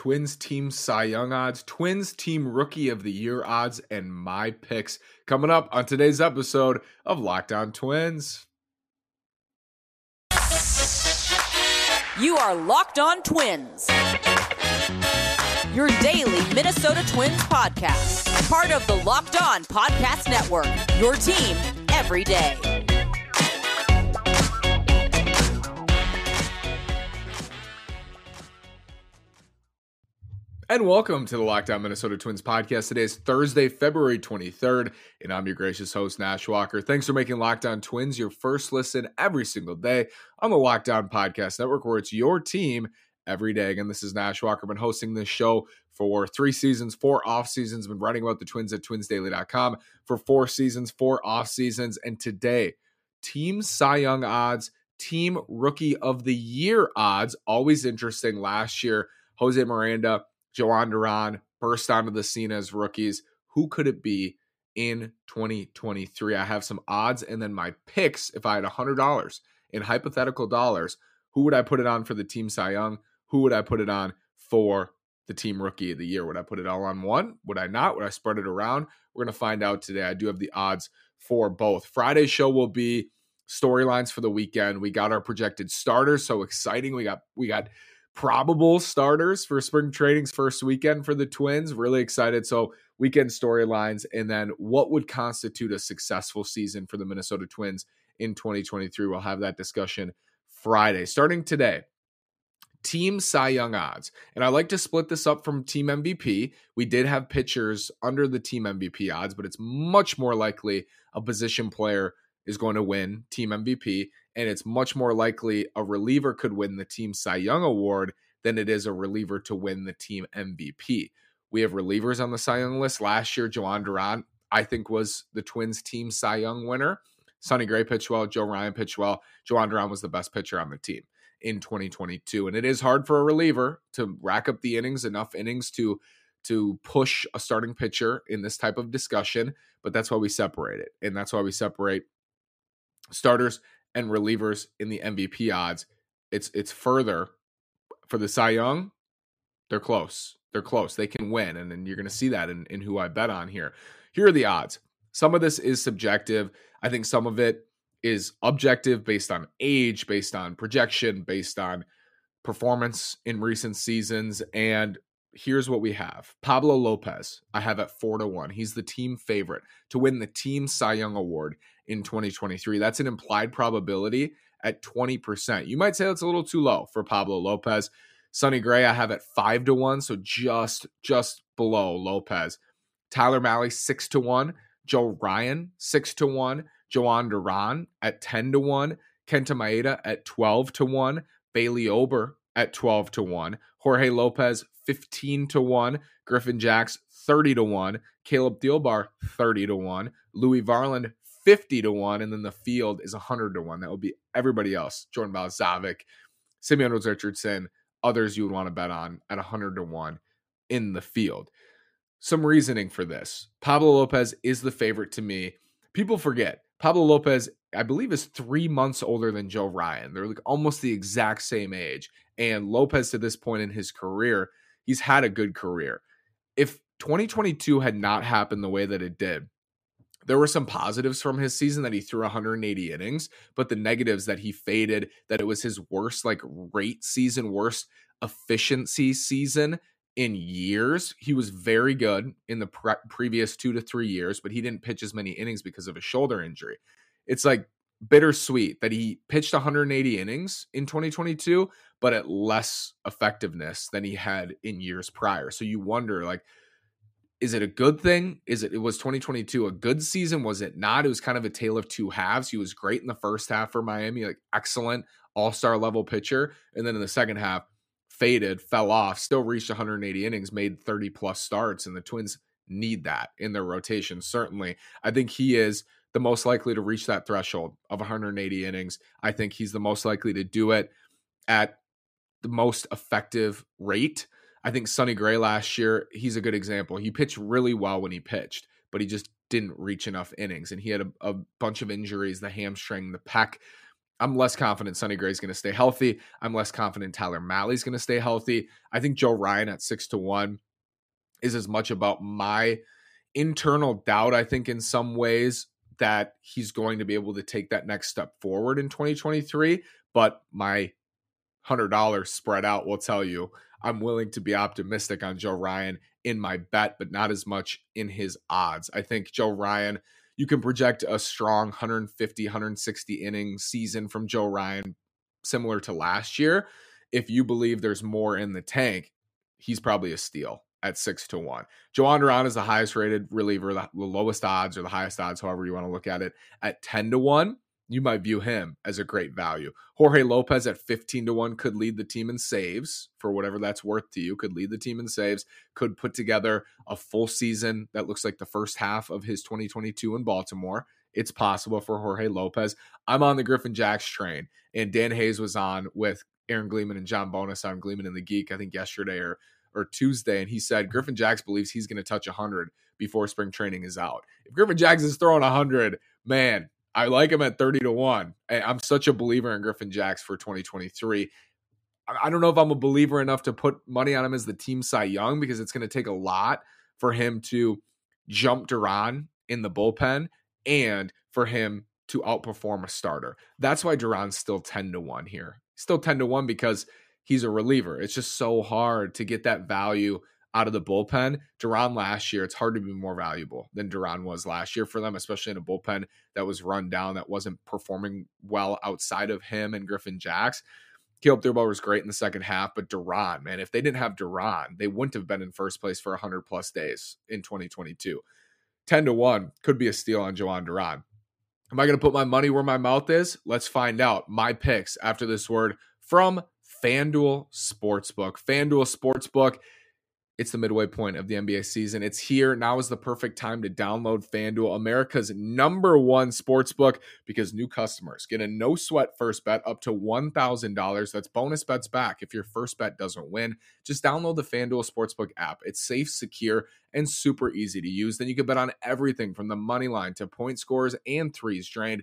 Twins team Cy Young odds, Twins team rookie of the year odds, and my picks coming up on today's episode of Locked On Twins. You are Locked On Twins, your daily Minnesota Twins podcast, part of the Locked On Podcast Network, your team every day. And welcome to the Locked On Minnesota Twins podcast. Today is Thursday, February 23rd, and I'm your gracious host, Nash Walker. Thanks for making Locked On Twins your first listen every single day on the Locked On Podcast Network, where it's your team every day. Again, this is Nash Walker. I've been hosting this show for three seasons, four off seasons, been writing about the Twins at twinsdaily.com for four seasons, four off seasons, and today, Team Cy Young odds, Team Rookie of the Year odds. Always interesting. Last year, Jose Miranda Jhoan Duran burst onto the scene as rookies. Who could it be in 2023? I have some odds and then my picks. If I had $100 in hypothetical dollars, who would I put it on for the team Cy Young? Who would I put it on for the team rookie of the year? Would I put it all on one? Would I not? Would I spread it around? We're going to find out today. I do have the odds for both. Friday's show will be storylines for the weekend. We got our projected starters, so exciting. We got we got probable starters for spring training's first weekend for the Twins. Really excited. So, weekend storylines, and then what would constitute a successful season for the Minnesota Twins in 2023. We'll have that discussion Friday. Starting today, Team Cy Young odds. And I like to split this up from Team MVP. We did have pitchers under the Team MVP odds, but it's much more likely a position player is going to win Team MVP and it's much more likely a reliever could win the team Cy Young award than it is a reliever to win the team MVP. We have relievers on the Cy Young list. Last year, Jhoan Duran, I think, was the Twins team Cy Young winner. Sonny Gray pitched well, Joe Ryan pitched well. Jhoan Duran was the best pitcher on the team in 2022. And it is hard for a reliever to rack up the innings, enough innings to to push a starting pitcher in this type of discussion, but that's why we separate it. And that's why we separate starters and relievers in the MVP odds. It's it's further for the Cy Young. They're close. They're close. They can win, and then you're going to see that in, in who I bet on here. Here are the odds. Some of this is subjective. I think some of it is objective based on age, based on projection, based on performance in recent seasons. And here's what we have Pablo Lopez, I have at four to one. He's the team favorite to win the Team Cy Young Award in 2023. That's an implied probability at 20%. You might say that's a little too low for Pablo Lopez. Sonny Gray, I have at five to one, so just just below Lopez. Tyler Mahle, six to one. Joe Ryan, six to one. Jhoan Duran at 10 to 1. Kenta Maeda at 12 to 1. Bailey Ober at 12 to 1. Jorge Lopez, 15 to 1. Griffin Jax, 30 to 1. Caleb Thielbar, 30 to 1. Louis Varland, 50 to 1. And then the field is 100 to 1. That would be everybody else. Jordan Balazovic, Simeon Richardson, others you would want to bet on at 100 to 1 in the field. Some reasoning for this. Pablo Lopez is the favorite to me. People forget Pablo Lopez, I believe, is three months older than Joe Ryan. They're like almost the exact same age. And Lopez, to this point in his career, he's had a good career. If 2022 had not happened the way that it did, there were some positives from his season that he threw 180 innings, but the negatives that he faded, that it was his worst like rate season, worst efficiency season in years. He was very good in the pre- previous two to three years, but he didn't pitch as many innings because of a shoulder injury. It's like bittersweet that he pitched 180 innings in 2022, but at less effectiveness than he had in years prior. So you wonder, like, is it a good thing? Is it it was 2022 a good season? Was it not? It was kind of a tale of two halves. He was great in the first half for Miami, like excellent all-star level pitcher, and then in the second half faded, fell off, still reached 180 innings, made 30 plus starts and the Twins need that in their rotation certainly. I think he is the most likely to reach that threshold of 180 innings. I think he's the most likely to do it at the most effective rate. I think Sonny Gray last year, he's a good example. He pitched really well when he pitched, but he just didn't reach enough innings. And he had a, a bunch of injuries the hamstring, the pec. I'm less confident Sonny Gray's going to stay healthy. I'm less confident Tyler Mahle's going to stay healthy. I think Joe Ryan at six to one is as much about my internal doubt, I think, in some ways, that he's going to be able to take that next step forward in 2023. But my $100 spread out will tell you I'm willing to be optimistic on Joe Ryan in my bet, but not as much in his odds. I think Joe Ryan, you can project a strong 150, 160 inning season from Joe Ryan, similar to last year. If you believe there's more in the tank, he's probably a steal at six to one. Jhoan Duran is the highest rated reliever, the lowest odds or the highest odds, however you want to look at it, at 10 to one you might view him as a great value. Jorge Lopez at 15 to 1 could lead the team in saves for whatever that's worth to you, could lead the team in saves, could put together a full season that looks like the first half of his 2022 in Baltimore. It's possible for Jorge Lopez. I'm on the Griffin Jax train, and Dan Hayes was on with Aaron Gleeman and John Bonnes on Gleeman and the Geek, I think yesterday or or Tuesday, and he said Griffin Jax believes he's going to touch 100 before spring training is out. If Griffin Jax is throwing 100, man, I like him at 30 to 1. I'm such a believer in Griffin Jax for 2023. I don't know if I'm a believer enough to put money on him as the team Cy Young because it's going to take a lot for him to jump Duran in the bullpen and for him to outperform a starter. That's why Duran's still 10 to 1 here. Still 10 to 1 because he's a reliever. It's just so hard to get that value out of the bullpen. Duran last year, it's hard to be more valuable than Duran was last year for them, especially in a bullpen that was run down, that wasn't performing well outside of him and Griffin Jax. Caleb Thielbar was great in the second half, but Duran, man, if they didn't have Duran, they wouldn't have been in first place for 100 plus days in 2022. 10 to 1 could be a steal on Jhoan Duran. Am I going to put my money where my mouth is? Let's find out. My picks after this word from FanDuel Sportsbook. FanDuel Sportsbook it's the midway point of the NBA season. It's here. Now is the perfect time to download FanDuel, America's number one sports book, because new customers get a no sweat first bet up to $1,000. That's bonus bets back if your first bet doesn't win. Just download the FanDuel Sportsbook app. It's safe, secure, and super easy to use. Then you can bet on everything from the money line to point scores and threes drained.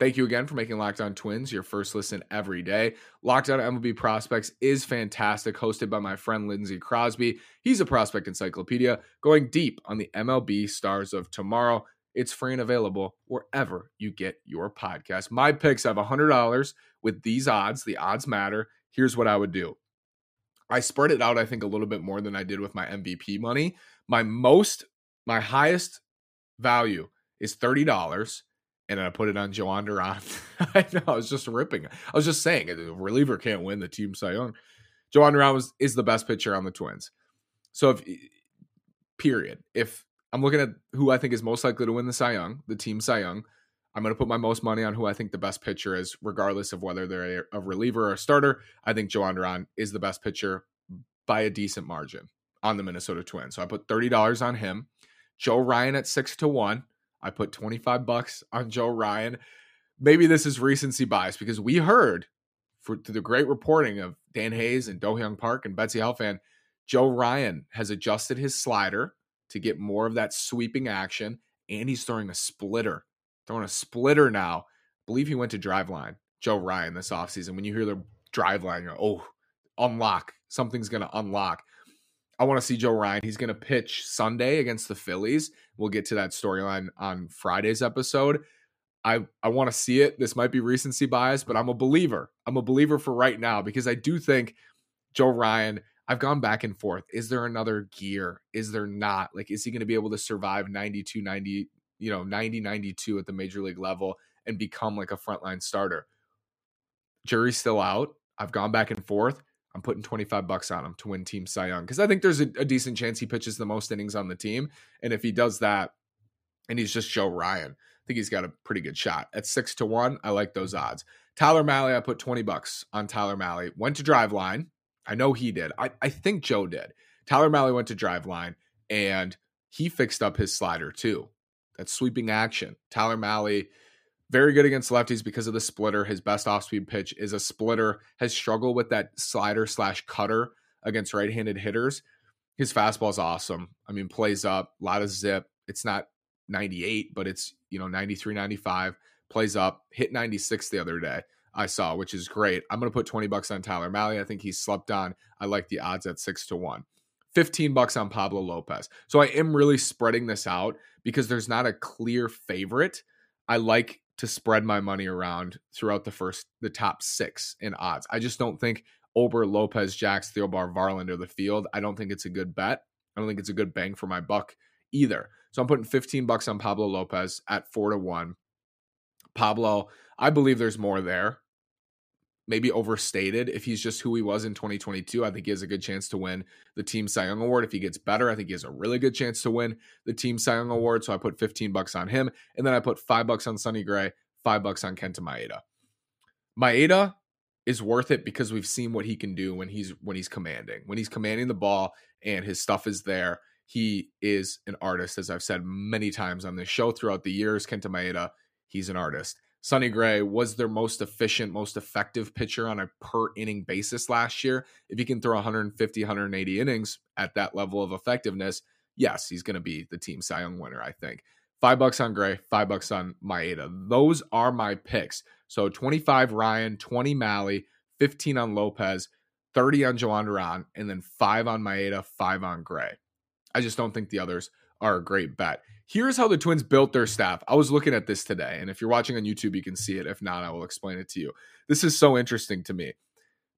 Thank you again for making Locked On Twins your first listen every day. Locked On MLB Prospects is fantastic, hosted by my friend Lindsey Crosby. He's a prospect encyclopedia going deep on the MLB stars of tomorrow. It's free and available wherever you get your podcast. My picks have $100 with these odds. The odds matter. Here's what I would do I spread it out, I think, a little bit more than I did with my MVP money. My most, my highest value is $30 and I put it on Jhoan Duran. I know I was just ripping. I was just saying a reliever can't win the team Cy Young. Jhoan Duran was is the best pitcher on the Twins. So if period, if I'm looking at who I think is most likely to win the Cy Young, the team Cy Young, I'm going to put my most money on who I think the best pitcher is, regardless of whether they're a reliever or a starter. I think Jhoan Duran is the best pitcher by a decent margin on the Minnesota Twins. So I put thirty dollars on him. Joe Ryan at six to one. I put 25 bucks on Joe Ryan. Maybe this is recency bias because we heard for, through the great reporting of Dan Hayes and Do-Hyoung Park and Betsy Helfand, Joe Ryan has adjusted his slider to get more of that sweeping action, and he's throwing a splitter. Throwing a splitter now. I believe he went to Driveline, Joe Ryan, this offseason. When you hear the Driveline, you're oh, unlock. Something's going to unlock. I want to see Joe Ryan. He's going to pitch Sunday against the Phillies. We'll get to that storyline on Friday's episode. I I want to see it. This might be recency bias, but I'm a believer. I'm a believer for right now because I do think Joe Ryan. I've gone back and forth. Is there another gear? Is there not? Like, is he going to be able to survive 92, 90, you know, 90, 92 at the major league level and become like a frontline starter? Jury's still out. I've gone back and forth. I'm putting 25 bucks on him to win Team Cy Young because I think there's a, a, decent chance he pitches the most innings on the team. And if he does that, and he's just Joe Ryan, I think he's got a pretty good shot. At six to one, I like those odds. Tyler Mahle, I put 20 bucks on Tyler Mahle. Went to Driveline. I know he did. I, I think Joe did. Tyler Mahle went to Driveline and he fixed up his slider too. That's sweeping action. Tyler Mahle, very good against lefties because of the splitter. His best off speed pitch is a splitter, has struggled with that slider slash cutter against right handed hitters. His fastball is awesome. I mean, plays up, a lot of zip. It's not 98, but it's, you know, 93, 95, plays up, hit 96 the other day. I saw, which is great. I'm going to put 20 bucks on Tyler Mahle. I think he's slept on. I like the odds at 6 to 1. 15 bucks on Pablo Lopez. So I am really spreading this out because there's not a clear favorite. I like to spread my money around throughout the first the top 6 in odds. I just don't think Ober, Lopez, Jax, Thielbar, Varland are the field. I don't think it's a good bet. I don't think it's a good bang for my buck either. So I'm putting 15 bucks on Pablo Lopez at 4 to 1. Pablo, I believe there's more there maybe overstated if he's just who he was in 2022. I think he has a good chance to win the Team Cy Young Award. If he gets better, I think he has a really good chance to win the Team Cy Young Award. So I put 15 bucks on him. And then I put five bucks on Sonny Gray, five bucks on Kenta Maeda. Maeda is worth it because we've seen what he can do when he's when he's commanding. When he's commanding the ball and his stuff is there, he is an artist, as I've said many times on this show throughout the years. Kenta Maeda, he's an artist. Sonny Gray was their most efficient, most effective pitcher on a per inning basis last year. If he can throw 150, 180 innings at that level of effectiveness, yes, he's going to be the team Cy Young winner, I think. Five bucks on Gray, five bucks on Maeda. Those are my picks. So 25 Ryan, 20 Mahle, 15 on Lopez, 30 on Jhoan Duran, and then five on Maeda, five on Gray. I just don't think the others are a great bet. Here's how the Twins built their staff. I was looking at this today, and if you're watching on YouTube, you can see it. If not, I will explain it to you. This is so interesting to me.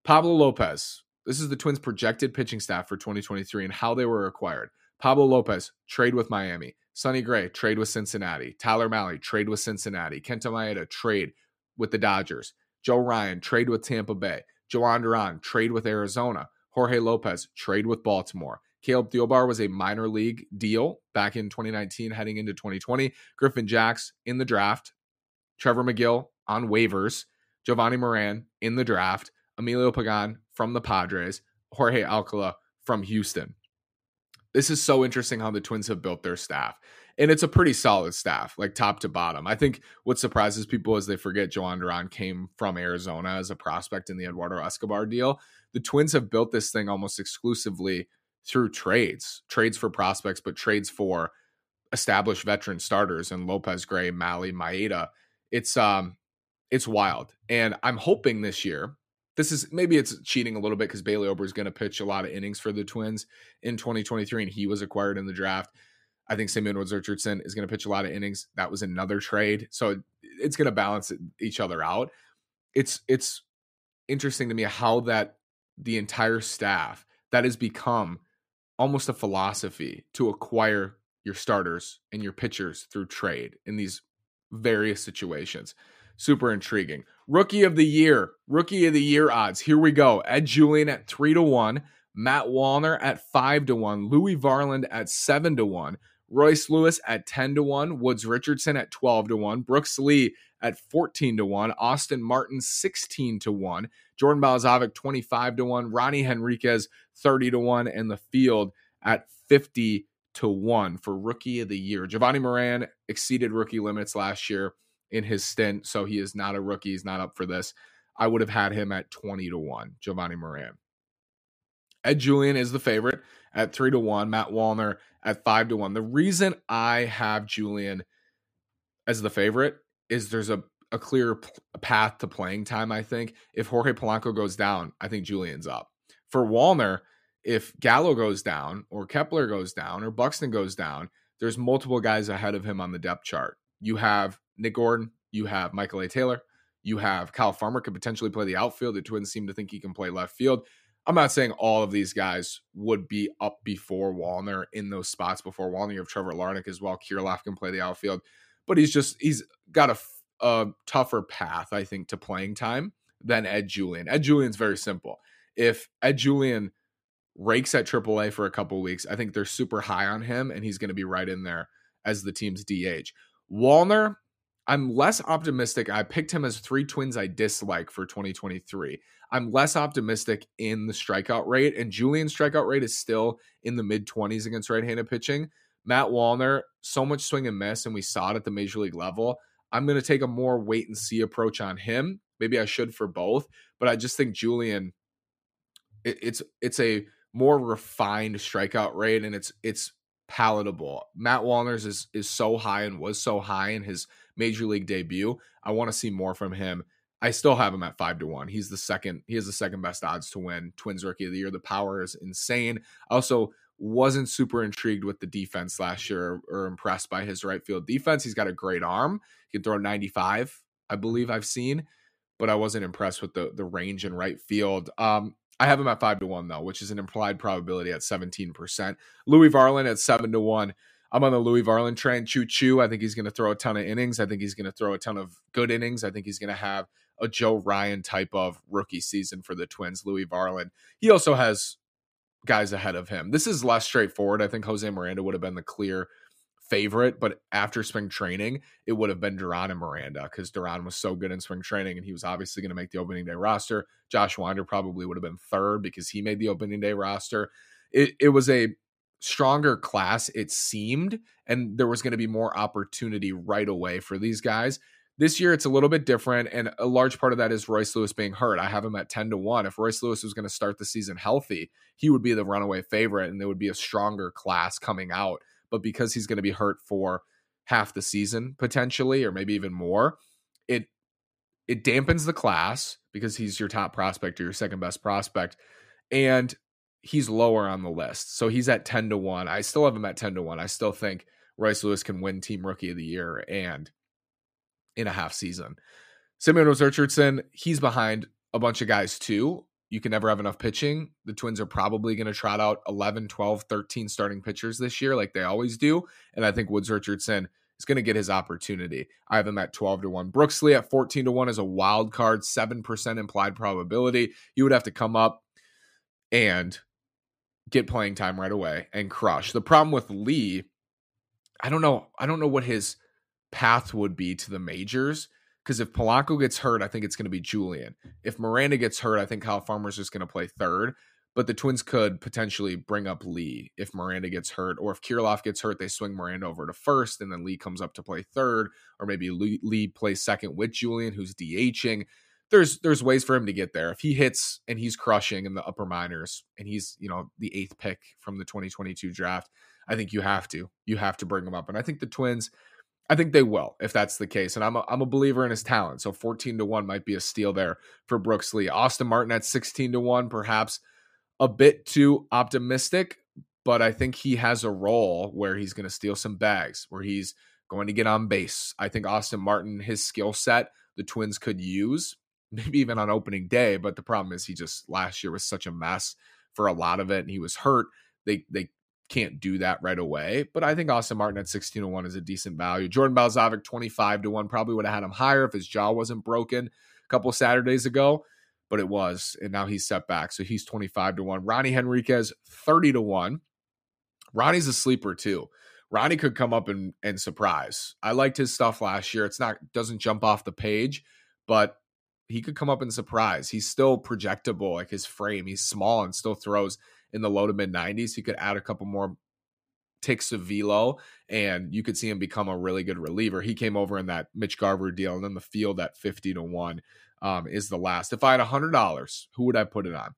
Pablo Lopez, this is the Twins' projected pitching staff for 2023 and how they were acquired. Pablo Lopez, trade with Miami. Sonny Gray, trade with Cincinnati. Tyler Mahle, trade with Cincinnati. Kenta Maeda, trade with the Dodgers. Joe Ryan, trade with Tampa Bay. Jhoan Duran, trade with Arizona. Jorge Lopez, trade with Baltimore. Caleb Thielbar was a minor league deal back in 2019, heading into 2020. Griffin Jax in the draft. Trevor Megill on waivers. Jovani Moran in the draft. Emilio Pagan from the Padres. Jorge Alcala from Houston. This is so interesting how the Twins have built their staff. And it's a pretty solid staff, like top to bottom. I think what surprises people is they forget Jhoan Duran came from Arizona as a prospect in the Eduardo Escobar deal. The Twins have built this thing almost exclusively through trades, trades for prospects, but trades for established veteran starters and Lopez Gray, Mahle, Maeda. It's um it's wild. And I'm hoping this year, this is maybe it's cheating a little bit because Bailey Ober is going to pitch a lot of innings for the Twins in 2023, and he was acquired in the draft. I think Simeon Woods Richardson is going to pitch a lot of innings. That was another trade, so it's going to balance each other out. It's it's interesting to me how that the entire staff that has become almost a philosophy to acquire your starters and your pitchers through trade in these various situations. Super intriguing. Rookie of the year, rookie of the year odds. Here we go. Ed Julien at three to one, Matt Wallner at five to one, Louis Varland at seven to one, Royce Lewis at 10 to 1, Woods Richardson at 12 to 1, Brooks Lee at 14 to 1, Austin Martin 16 to 1, Jordan Balazovic 25 to 1, Ronnie Henriquez 30 to 1, and the field at 50 to 1 for rookie of the year. Jovani Moran exceeded rookie limits last year in his stint, so he is not a rookie. He's not up for this. I would have had him at 20 to 1, Jovani Moran. Ed Julien is the favorite at 3 to 1, Matt Wallner at 5 to 1. The reason I have Julien as the favorite is there's a, a clear p- path to playing time, I think. If Jorge Polanco goes down, I think Julien's up. For Wallner, if Gallo goes down or Kepler goes down or Buxton goes down, there's multiple guys ahead of him on the depth chart. You have Nick Gordon, you have Michael A. Taylor, you have Kyle Farmer could potentially play the outfield. The Twins seem to think he can play left field. I'm not saying all of these guys would be up before Wallner in those spots before Wallner. You have Trevor Larnach as well. Kirilloff can play the outfield, but he's just he's got a, a tougher path, I think, to playing time than Ed Julien. Ed Julien's very simple. If Ed Julien rakes at AAA for a couple weeks, I think they're super high on him, and he's going to be right in there as the team's DH. Wallner, I'm less optimistic. I picked him as three twins I dislike for 2023. I'm less optimistic in the strikeout rate, and Julien's strikeout rate is still in the mid 20s against right handed pitching. Matt Wallner, so much swing and miss, and we saw it at the major league level. I'm going to take a more wait and see approach on him. Maybe I should for both, but I just think Julien, it, it's it's a more refined strikeout rate, and it's it's palatable. Matt Wallner's is is so high and was so high in his major league debut. I want to see more from him. I still have him at five to one. He's the second. He has the second best odds to win Twins Rookie of the Year. The power is insane. Also, wasn't super intrigued with the defense last year or, or impressed by his right field defense. He's got a great arm. He can throw 95, I believe I've seen, but I wasn't impressed with the the range in right field. Um, I have him at five to one though, which is an implied probability at 17%. Louis Varland at seven to one. I'm on the Louis Varland train. Choo choo. I think he's going to throw a ton of innings. I think he's going to throw a ton of good innings. I think he's going to have a Joe Ryan type of rookie season for the Twins. Louis Varland. He also has guys ahead of him. This is less straightforward. I think Jose Miranda would have been the clear favorite, but after spring training, it would have been Duran and Miranda because Duran was so good in spring training and he was obviously going to make the opening day roster. Josh Winder probably would have been third because he made the opening day roster. It, it was a stronger class, it seemed, and there was going to be more opportunity right away for these guys. This year, it's a little bit different, and a large part of that is Royce Lewis being hurt. I have him at 10 to 1. If Royce Lewis was going to start the season healthy, he would be the runaway favorite, and there would be a stronger class coming out. But because he's going to be hurt for half the season, potentially, or maybe even more, it it dampens the class because he's your top prospect or your second best prospect. And he's lower on the list. So he's at 10 to 1. I still have him at 10 to 1. I still think Royce Lewis can win team rookie of the year and in a half season. Simeon Richardson, he's behind a bunch of guys too. You can never have enough pitching. The Twins are probably going to trot out 11, 12, 13 starting pitchers this year, like they always do. And I think Woods Richardson is going to get his opportunity. I have him at 12 to 1. Brooks Lee at 14 to 1 is a wild card, 7% implied probability. You would have to come up and get playing time right away and crush. The problem with Lee, I don't know. I don't know what his path would be to the majors. Because if Polanco gets hurt, I think it's going to be Julien. If Miranda gets hurt, I think Kyle Farmer's just going to play third. But the Twins could potentially bring up Lee if Miranda gets hurt, or if Kirilloff gets hurt, they swing Miranda over to first, and then Lee comes up to play third, or maybe Lee, Lee plays second with Julien, who's DHing there's there's ways for him to get there. If he hits and he's crushing in the upper minors and he's, you know, the eighth pick from the 2022 draft, I think you have to. You have to bring him up. And I think the Twins, I think they will if that's the case. And I'm a, I'm a believer in his talent. So 14 to 1 might be a steal there for Brooks Lee. Austin Martin at 16 to 1, perhaps a bit too optimistic, but I think he has a role where he's going to steal some bags, where he's going to get on base. I think Austin Martin, his skill set, the Twins could use maybe even on opening day. But the problem is he just last year was such a mess for a lot of it, and he was hurt. They they can't do that right away. But I think Austin Martin at 16 to 1 is a decent value. Jordan Balazovic 25 to 1 probably would have had him higher if his jaw wasn't broken a couple Saturdays ago, but it was. And now he's set back. So he's 25 to 1. Ronnie Henriquez 30 to 1. Ronnie's a sleeper too. Ronnie could come up and, and surprise. I liked his stuff last year. It's not doesn't jump off the page, but he could come up and surprise. He's still projectable, like his frame. He's small and still throws in the low to mid 90s. He could add a couple more ticks of velo, and you could see him become a really good reliever. He came over in that Mitch Garver deal, and then the field at 50 to 1 um, is the last. If I had $100, who would I put it on?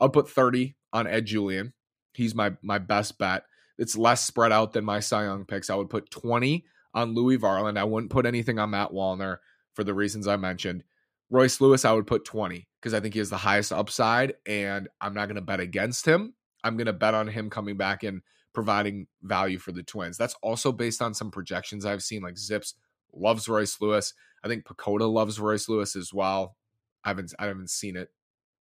I'll put 30 on Ed Julien. He's my my best bet. It's less spread out than my Cy Young picks. I would put 20 on Louis Varland. I wouldn't put anything on Matt Wallner for the reasons I mentioned. Royce Lewis, I would put 20 because I think he has the highest upside, and I'm not going to bet against him. I'm going to bet on him coming back and providing value for the Twins. That's also based on some projections I've seen, like Zips loves Royce Lewis. I think PECOTA loves Royce Lewis as well. I haven't I haven't seen it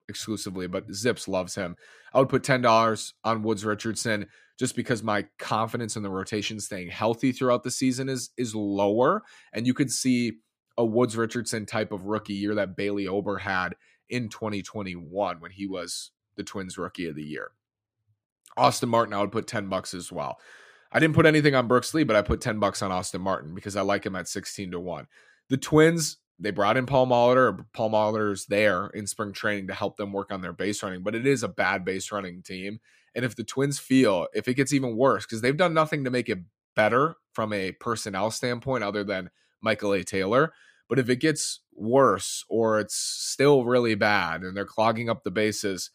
exclusively, but Zips loves him. I would put ten dollars on Woods Richardson just because my confidence in the rotation staying healthy throughout the season is is lower, and you could see a Woods Richardson type of rookie year that Bailey Ober had in 2021 when he was the Twins rookie of the year. Austin Martin, I would put 10 bucks as well. I didn't put anything on Brooks Lee, but I put 10 bucks on Austin Martin because I like him at 16 to 1. The Twins, they brought in Paul Molitor. Paul Molitor's there in spring training to help them work on their base running, but it is a bad base running team. And if the Twins feel if it gets even worse, because they've done nothing to make it better from a personnel standpoint other than Michael A. Taylor. But if it gets worse or it's still really bad and they're clogging up the bases,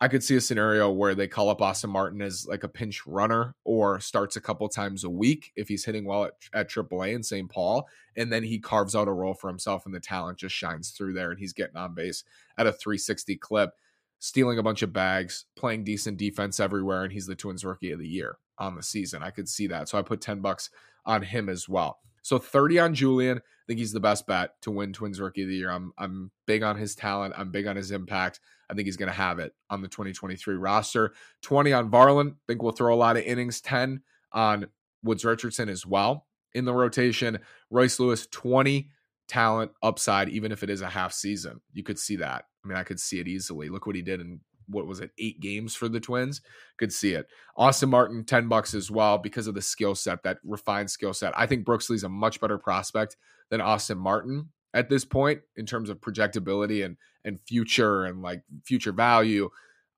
I could see a scenario where they call up Austin Martin as like a pinch runner or starts a couple times a week if he's hitting well at, at AAA in St. Paul. And then he carves out a role for himself and the talent just shines through there and he's getting on base at a 360 clip, stealing a bunch of bags, playing decent defense everywhere. And he's the Twins rookie of the year on the season. I could see that. So I put 10 bucks on him as well. So 30 on Julien. I think he's the best bet to win Twins Rookie of the Year. I'm I'm big on his talent. I'm big on his impact. I think he's going to have it on the 2023 roster. 20 on Varland. I think we'll throw a lot of innings. 10 on Woods Richardson as well in the rotation. Royce Lewis 20 talent upside, even if it is a half season. You could see that. I mean, I could see it easily. Look what he did in what was it, eight games for the Twins. Could see it. Austin Martin, 10 bucks as well because of the skill set, that refined skill set. I think Brooks Lee's a much better prospect than Austin Martin at this point in terms of projectability and and future and like future value.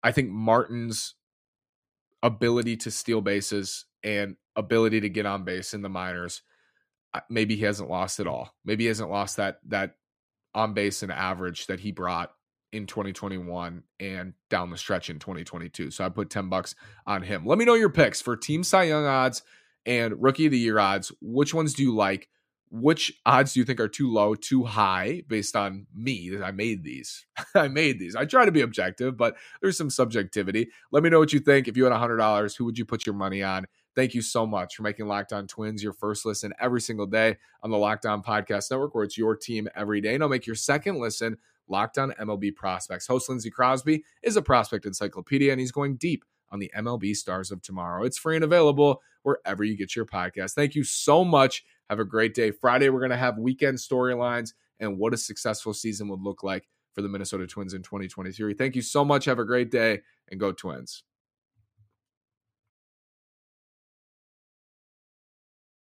I think Martin's ability to steal bases and ability to get on base in the minors maybe he hasn't lost it all. Maybe he hasn't lost that that on base and average that he brought in 2021 and down the stretch in 2022. So I put 10 bucks on him. Let me know your picks for Team Cy Young odds and Rookie of the Year odds. Which ones do you like? Which odds do you think are too low, too high based on me? that I made these. I made these. I try to be objective, but there's some subjectivity. Let me know what you think. If you had $100, who would you put your money on? Thank you so much for making Locked On Twins your first listen every single day on the Locked On Podcast Network, where it's your team every day. Now make your second listen Locked On MLB Prospects. Host Lindsey Crosby is a prospect encyclopedia, and he's going deep on the MLB stars of tomorrow. It's free and available wherever you get your podcast. Thank you so much. Have a great day. Friday, we're going to have weekend storylines and what a successful season would look like for the Minnesota Twins in 2023. Thank you so much. Have a great day and go Twins.